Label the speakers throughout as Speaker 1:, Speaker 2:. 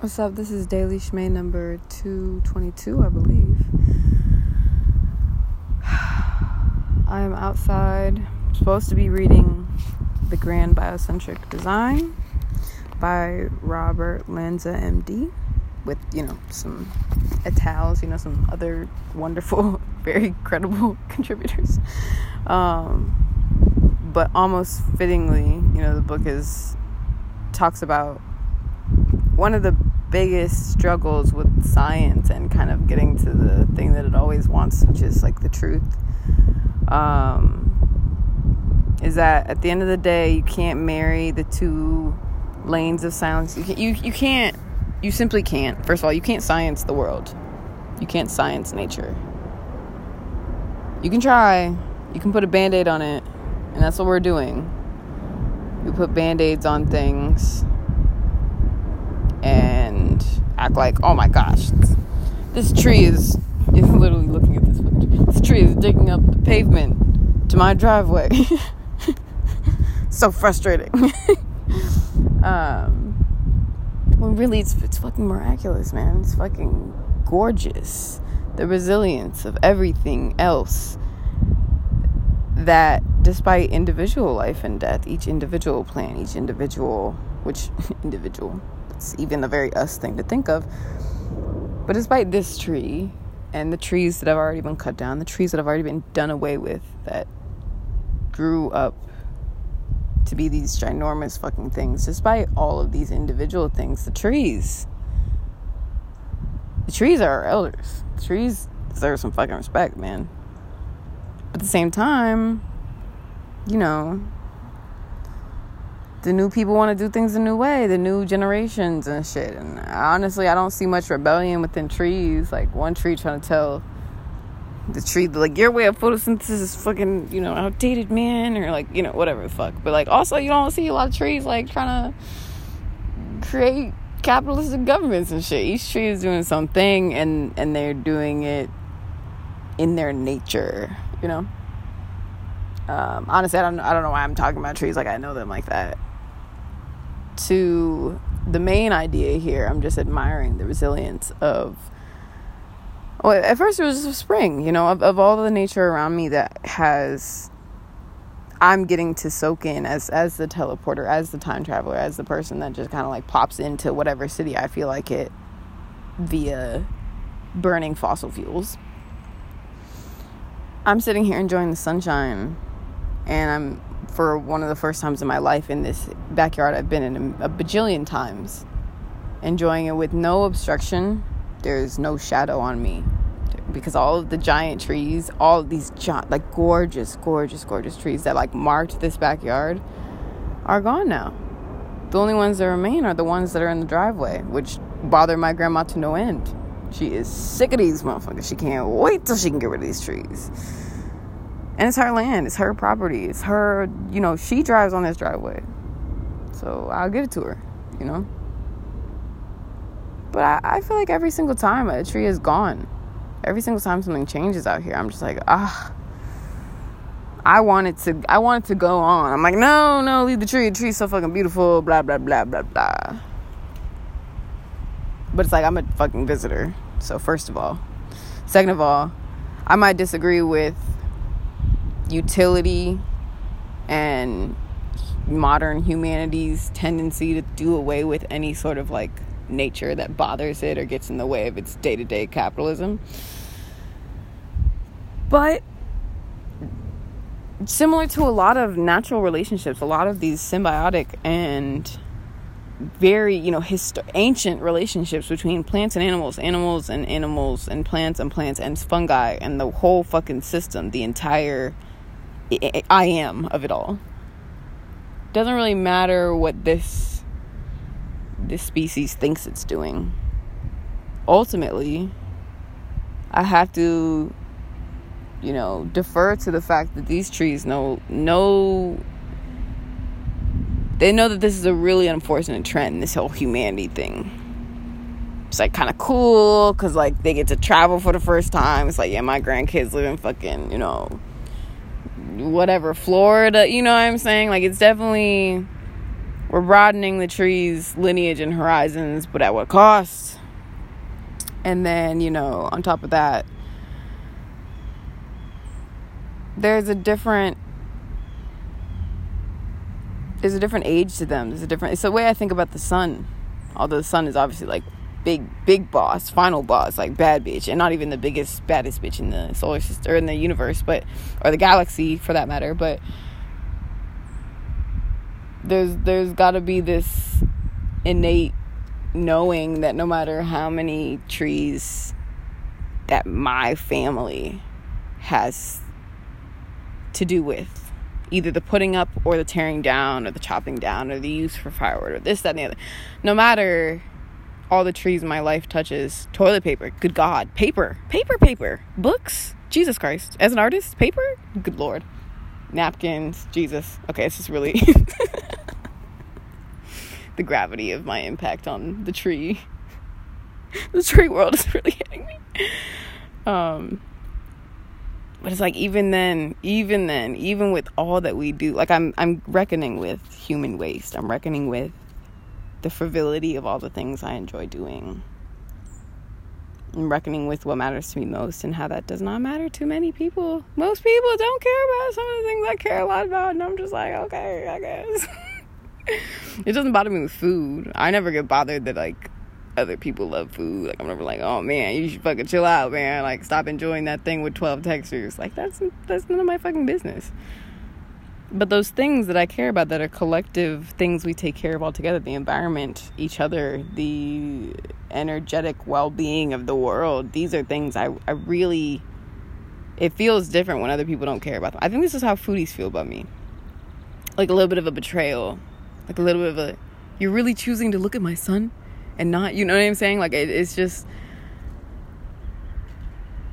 Speaker 1: What's up? This is Daily Shmay number 222, I believe. I am outside. I'm supposed to be reading The Grand Biocentric Design by Robert Lanza, MD, with, you know, some etals, you know, some other wonderful, very credible contributors. Um, but almost fittingly, you know, the book is talks about one of the biggest struggles with science and kind of getting to the thing that it always wants, which is like the truth, um, is that at the end of the day, you can't marry the two lanes of science. You, can, you, you can't, you simply can't. First of all, you can't science the world, you can't science nature. You can try, you can put a band aid on it, and that's what we're doing. We put band aids on things act like, oh my gosh, this tree is, is literally looking at this This tree is digging up the pavement to my driveway. so frustrating. um, well, really, it's, it's fucking miraculous, man. It's fucking gorgeous. The resilience of everything else that despite individual life and death, each individual plant, each individual, which individual, it's even a very us thing to think of. But despite this tree and the trees that have already been cut down, the trees that have already been done away with, that grew up to be these ginormous fucking things, despite all of these individual things, the trees, the trees are our elders. The trees deserve some fucking respect, man. But at the same time, you know, the new people want to do things a new way, the new generations and shit. And honestly, I don't see much rebellion within trees. Like one tree trying to tell the tree like your way of photosynthesis is fucking you know outdated, man, or like you know whatever the fuck. But like also you don't see a lot of trees like trying to create capitalistic governments and shit. Each tree is doing something, and and they're doing it in their nature, you know. Um, honestly, I don't I don't know why I'm talking about trees like I know them like that to the main idea here, I'm just admiring the resilience of. Well, at first it was spring, you know, of, of all the nature around me that has. I'm getting to soak in as as the teleporter, as the time traveler, as the person that just kind of like pops into whatever city I feel like it via burning fossil fuels. I'm sitting here enjoying the sunshine and I'm for one of the first times in my life in this backyard I've been in a, bajillion times. Enjoying it with no obstruction. There's no shadow on me because all of the giant trees, all these giant, like gorgeous, gorgeous, gorgeous trees that like marked this backyard are gone now. The only ones that remain are the ones that are in the driveway, which bother my grandma to no end. She is sick of these motherfuckers. She can't wait till she can get rid of these trees. And it's her land, it's her property, it's her, you know, she drives on this driveway. So I'll give it to her, you know? But I, I feel like every single time a tree is gone, every single time something changes out here, I'm just like, ah. I want it to I want it to go on. I'm like, no, no, leave the tree. The tree's so fucking beautiful, blah blah blah blah blah. But it's like I'm a fucking visitor. So first of all. Second of all, I might disagree with utility and modern humanity's tendency to do away with any sort of like nature that bothers it or gets in the way of its day to day capitalism. But similar to a lot of natural relationships, a lot of these symbiotic and very, you know, hist- ancient relationships between plants and animals, animals and animals, and plants and plants and fungi, and the whole fucking system, the entire I am of it all. Doesn't really matter what this this species thinks it's doing. Ultimately, I have to you know, defer to the fact that these trees know know they know that this is a really unfortunate trend, this whole humanity thing. It's like kind of cool because like they get to travel for the first time. It's like, yeah, my grandkids live in fucking, you know, whatever Florida, you know what I'm saying? Like it's definitely we're broadening the tree's lineage and horizons, but at what cost? And then, you know, on top of that, there's a different there's a different age to them. There's a different it's the way I think about the sun. Although the sun is obviously like big big boss, final boss, like bad bitch, and not even the biggest baddest bitch in the solar system or in the universe, but or the galaxy for that matter, but there's there's got to be this innate knowing that no matter how many trees that my family has to do with either the putting up or the tearing down or the chopping down or the use for firewood or this that and the other no matter all the trees my life touches toilet paper. Good god. Paper. Paper paper. Books. Jesus christ. As an artist paper? Good lord. Napkins. Jesus. Okay it's just really the gravity of my impact on the tree. The tree world is really hitting me. Um but it's like even then even then even with all that we do like i'm i'm reckoning with human waste. I'm reckoning with the frivolity of all the things i enjoy doing I'm reckoning with what matters to me most and how that does not matter to many people. Most people don't care about some of the things I care a lot about, and I'm just like, okay, I guess. it doesn't bother me with food. I never get bothered that like other people love food. Like I'm never like, oh man, you should fucking chill out, man. Like stop enjoying that thing with 12 textures. Like that's that's none of my fucking business. But those things that I care about that are collective things we take care of all together, the environment, each other, the energetic well-being of the world, these are things I I really it feels different when other people don't care about them. I think this is how foodies feel about me. Like a little bit of a betrayal. Like a little bit of a you're really choosing to look at my son and not you know what i'm saying like it, it's just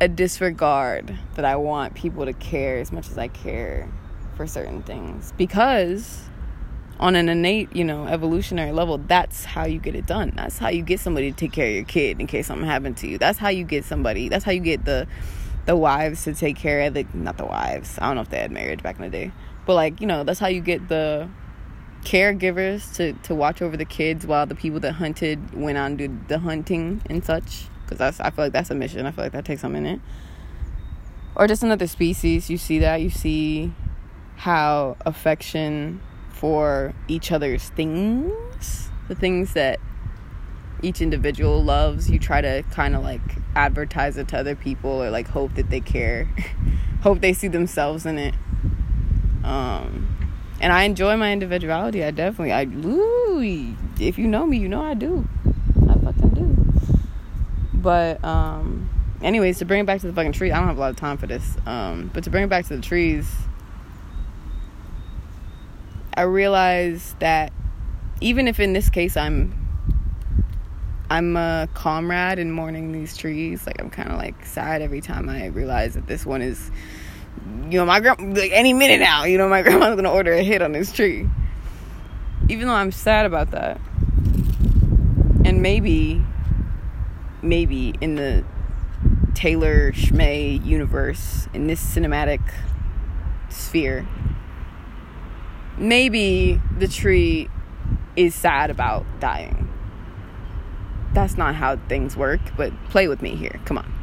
Speaker 1: a disregard that i want people to care as much as i care for certain things because on an innate you know evolutionary level that's how you get it done that's how you get somebody to take care of your kid in case something happened to you that's how you get somebody that's how you get the the wives to take care of the not the wives i don't know if they had marriage back in the day but like you know that's how you get the caregivers to to watch over the kids while the people that hunted went on to the hunting and such because that's I feel like that's a mission. I feel like that takes a minute. Or just another species. You see that. You see how affection for each other's things, the things that each individual loves, you try to kind of like advertise it to other people or like hope that they care, hope they see themselves in it. Um, and I enjoy my individuality. I definitely, I, ooh, if you know me, you know I do. I fucking do. But, um, anyways, to bring it back to the fucking tree, I don't have a lot of time for this. Um, but to bring it back to the trees, I realize that even if in this case I'm, I'm a comrade in mourning these trees, like I'm kind of like sad every time I realize that this one is you know, my grandma, like any minute now, you know, my grandma's gonna order a hit on this tree. Even though I'm sad about that. And maybe, maybe in the Taylor Schmay universe, in this cinematic sphere, maybe the tree is sad about dying. That's not how things work, but play with me here. Come on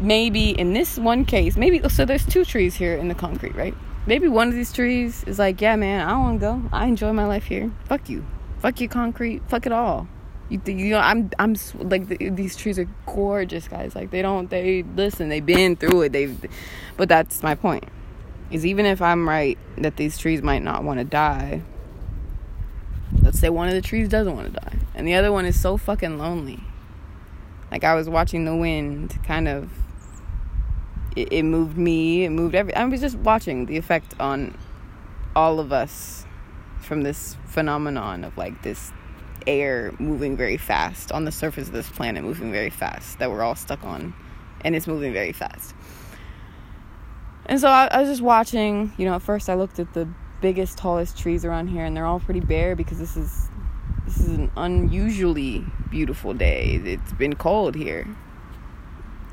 Speaker 1: maybe in this one case, maybe oh, so there's two trees here in the concrete, right? Maybe one of these trees is like, yeah, man, I don't want to go. I enjoy my life here. Fuck you. Fuck your concrete. Fuck it all. You, you know, I'm, I'm like the, these trees are gorgeous, guys. Like they don't, they listen. They've been through it. They've, but that's my point. Is even if I'm right that these trees might not want to die. Let's say one of the trees doesn't want to die, and the other one is so fucking lonely. Like I was watching the wind kind of it, it moved me. It moved every. I was just watching the effect on all of us from this phenomenon of like this air moving very fast on the surface of this planet, moving very fast that we're all stuck on, and it's moving very fast. And so I, I was just watching. You know, at first I looked at the biggest, tallest trees around here, and they're all pretty bare because this is this is an unusually beautiful day. It's been cold here.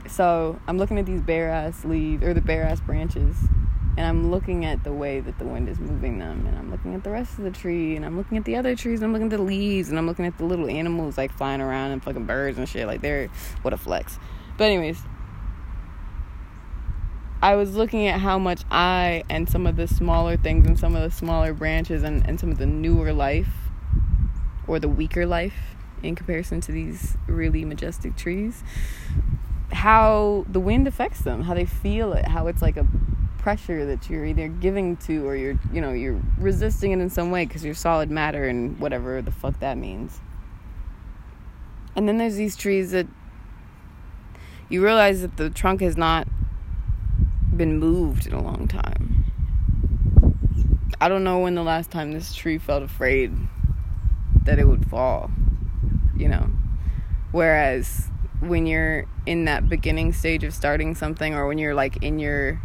Speaker 1: So I'm looking at these bare ass leaves or the bare ass branches, and I'm looking at the way that the wind is moving them, and I'm looking at the rest of the tree, and I'm looking at the other trees, and I'm looking at the leaves, and I'm looking at the little animals like flying around and fucking birds and shit. Like they're what a flex. But anyways, I was looking at how much I and some of the smaller things and some of the smaller branches and, and some of the newer life or the weaker life in comparison to these really majestic trees how the wind affects them how they feel it how it's like a pressure that you're either giving to or you're you know you're resisting it in some way because you're solid matter and whatever the fuck that means. And then there's these trees that you realize that the trunk is not been moved in a long time i don't know when the last time this tree felt afraid that it would fall you know whereas when you're in that beginning stage of starting something or when you're like in your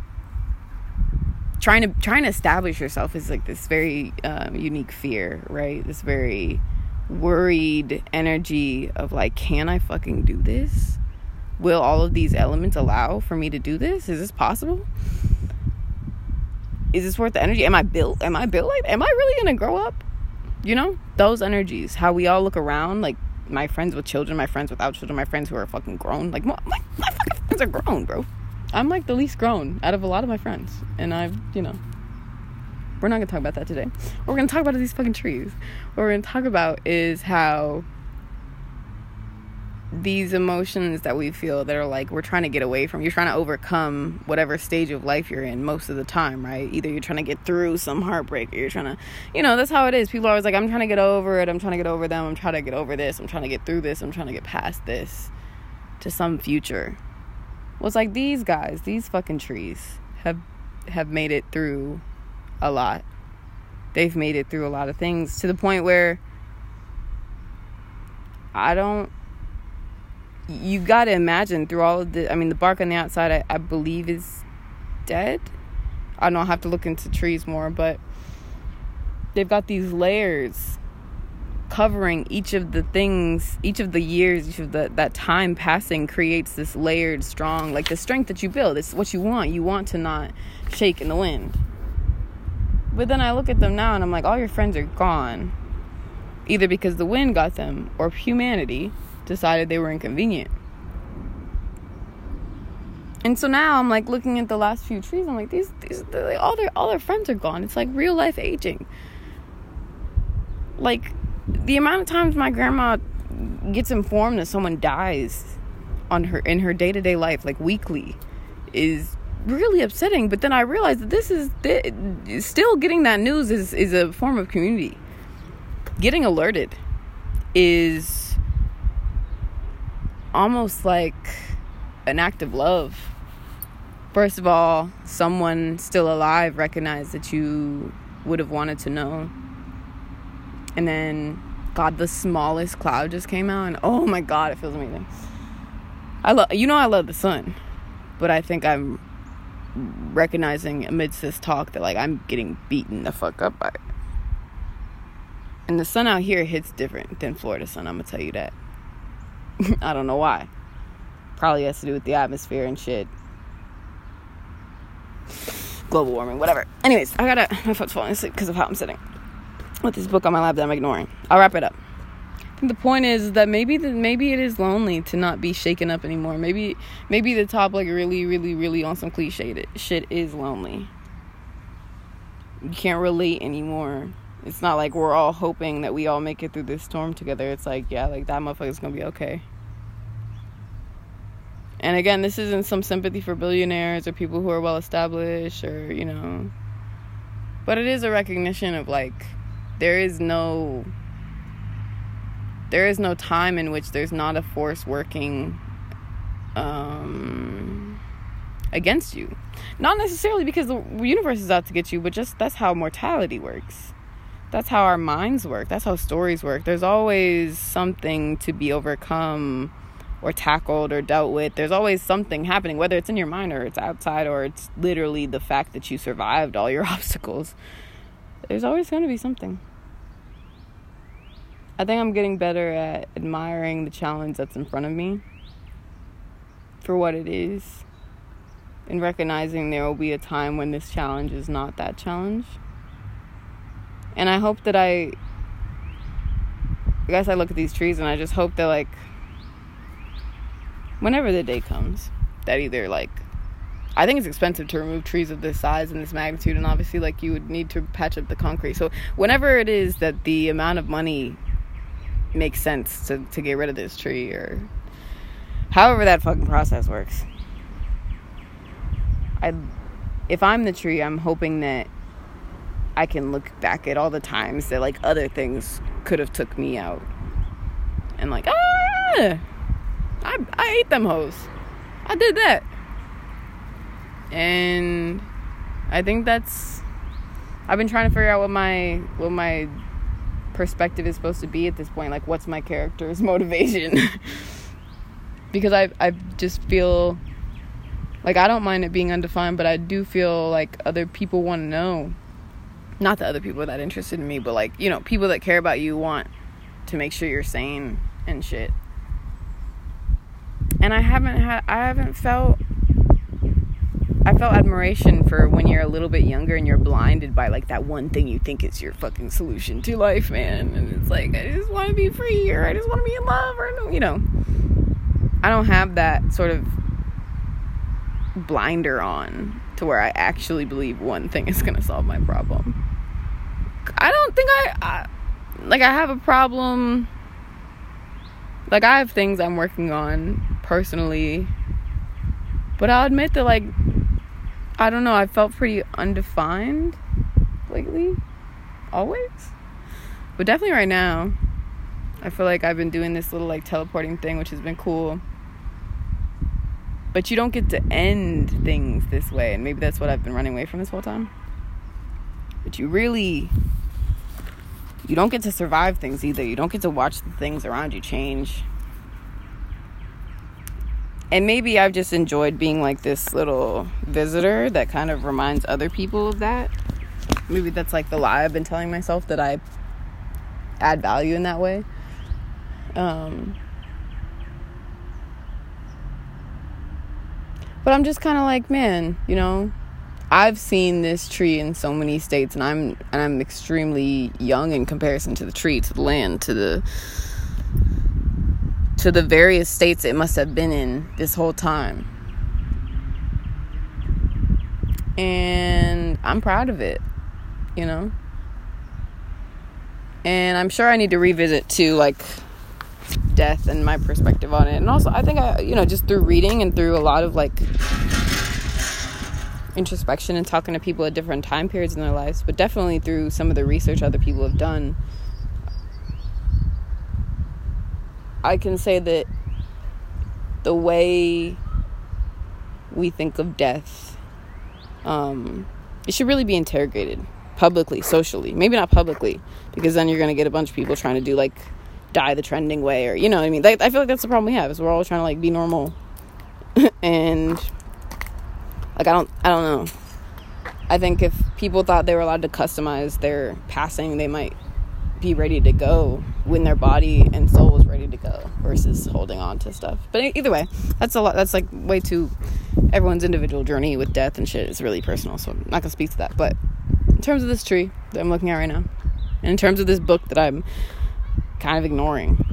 Speaker 1: trying to trying to establish yourself is like this very um, unique fear, right? This very worried energy of like, can I fucking do this? Will all of these elements allow for me to do this? Is this possible? Is this worth the energy? Am I built? Am I built like? Am I really gonna grow up? You know, those energies. How we all look around, like my friends with children, my friends without children, my friends who are fucking grown. Like my, my, my fucking friends are grown, bro. I'm like the least grown out of a lot of my friends. And I've, you know, we're not gonna talk about that today. What we're gonna talk about these fucking trees. What we're gonna talk about is how these emotions that we feel that are like we're trying to get away from. You're trying to overcome whatever stage of life you're in most of the time right? Either you're trying to get through some heartbreak or you're trying to you know that's how it is. People are always like i'm trying to get over it. I'm trying to get over them. I'm trying to get over this. I'm trying to get through this. I'm trying to get past this to some future. Well, it's like these guys, these fucking trees have have made it through a lot. They've made it through a lot of things to the point where I don't you got to imagine through all of the I mean the bark on the outside I, I believe is dead. I don't have to look into trees more, but they've got these layers covering each of the things, each of the years, each of the that time passing creates this layered, strong, like the strength that you build. It's what you want. You want to not shake in the wind. But then I look at them now and I'm like, all your friends are gone. Either because the wind got them or humanity decided they were inconvenient. And so now I'm like looking at the last few trees. I'm like, these, these, like, all their, all their friends are gone. It's like real life aging. Like, the amount of times my grandma gets informed that someone dies on her in her day-to-day life like weekly is really upsetting but then i realized that this is still getting that news is is a form of community getting alerted is almost like an act of love first of all someone still alive recognized that you would have wanted to know and then God, the smallest cloud just came out, and oh my God, it feels amazing. I love, you know, I love the sun, but I think I'm recognizing amidst this talk that like I'm getting beaten the fuck up by it. And the sun out here hits different than Florida sun. I'm gonna tell you that. I don't know why. Probably has to do with the atmosphere and shit. Global warming, whatever. Anyways, I gotta my foot's falling asleep because of how I'm sitting with this book on my lap that I'm ignoring. I'll wrap it up. the point is that maybe the, maybe it is lonely to not be shaken up anymore. Maybe maybe the top like really really really on some cliche shit is lonely. You can't relate anymore. It's not like we're all hoping that we all make it through this storm together. It's like, yeah, like that motherfucker's gonna be okay. And again, this isn't some sympathy for billionaires or people who are well established or, you know. But it is a recognition of like there is no there is no time in which there's not a force working um, against you. Not necessarily because the universe is out to get you, but just that's how mortality works. That's how our minds work. That's how stories work. There's always something to be overcome or tackled or dealt with. There's always something happening, whether it's in your mind or it's outside or it's literally the fact that you survived all your obstacles. There's always going to be something. I think I'm getting better at admiring the challenge that's in front of me for what it is and recognizing there will be a time when this challenge is not that challenge. And I hope that I I guess I look at these trees and I just hope that like whenever the day comes that either like I think it's expensive to remove trees of this size and this magnitude and obviously like you would need to patch up the concrete. So whenever it is that the amount of money makes sense to, to get rid of this tree or however that fucking process works. I if I'm the tree, I'm hoping that I can look back at all the times that like other things could have took me out. And like, ah, I I ate them hoes. I did that. And I think that's I've been trying to figure out what my what my perspective is supposed to be at this point. Like what's my character's motivation? because I I just feel like I don't mind it being undefined, but I do feel like other people want to know. Not the other people that interested in me, but like, you know, people that care about you want to make sure you're sane and shit. And I haven't had I haven't felt I felt admiration for when you're a little bit younger and you're blinded by like that one thing you think is your fucking solution to life, man. And it's like I just want to be free or I just want to be in love or you know. I don't have that sort of blinder on to where I actually believe one thing is to solve my problem. I don't think I, I like I have a problem like I have things I'm working on personally. But I'll admit that like I don't know, I felt pretty undefined lately. Always. But definitely right now. I feel like I've been doing this little like teleporting thing which has been cool but you don't get to end things this way, and maybe that's what I've been running away from this whole time. But you really you don't get to survive things either. You don't get to watch the things around you change. And maybe I've just enjoyed being like this little visitor that kind of reminds other people of that. Maybe that's like the lie I've been telling myself that I add value in that way. Um, But I'm just kind of like, man, you know, I've seen this tree in so many states, and I'm and I'm extremely young in comparison to the tree, to the land, to the to the various states it must have been in this whole time. And I'm proud of it, you know. And I'm sure I need to revisit to like death and my perspective on it. And also, I think I, you know, just through reading and through a lot of like introspection and talking to people at different time periods in their lives, but definitely through some of the research other people have done, I can say that the way we think of death, um, it should really be interrogated publicly, socially. Maybe not publicly, because then you're going to get a bunch of people trying to do like die the trending way or you know what I mean. Like, I feel like that's the problem we have is we're all trying to like be normal, and like I don't I don't know. I think if people thought they were allowed to customize their passing, they might be ready to go when their body and soul was ready to go versus holding on to stuff. But either way, that's a lot. That's like way too. Everyone's individual journey with death and shit is really personal, so I'm not gonna speak to that. But in terms of this tree that I'm looking at right now, and in terms of this book that I'm kind of ignoring.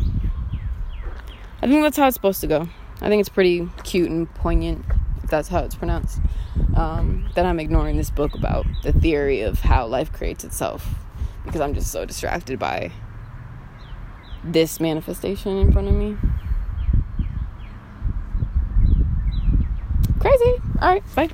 Speaker 1: I think that's how it's supposed to go. I think it's pretty cute and poignant, that's how it's pronounced. Um, that I'm ignoring this book about the theory of how life creates itself because I'm just so distracted by this manifestation in front of me. Crazy. All right, bye.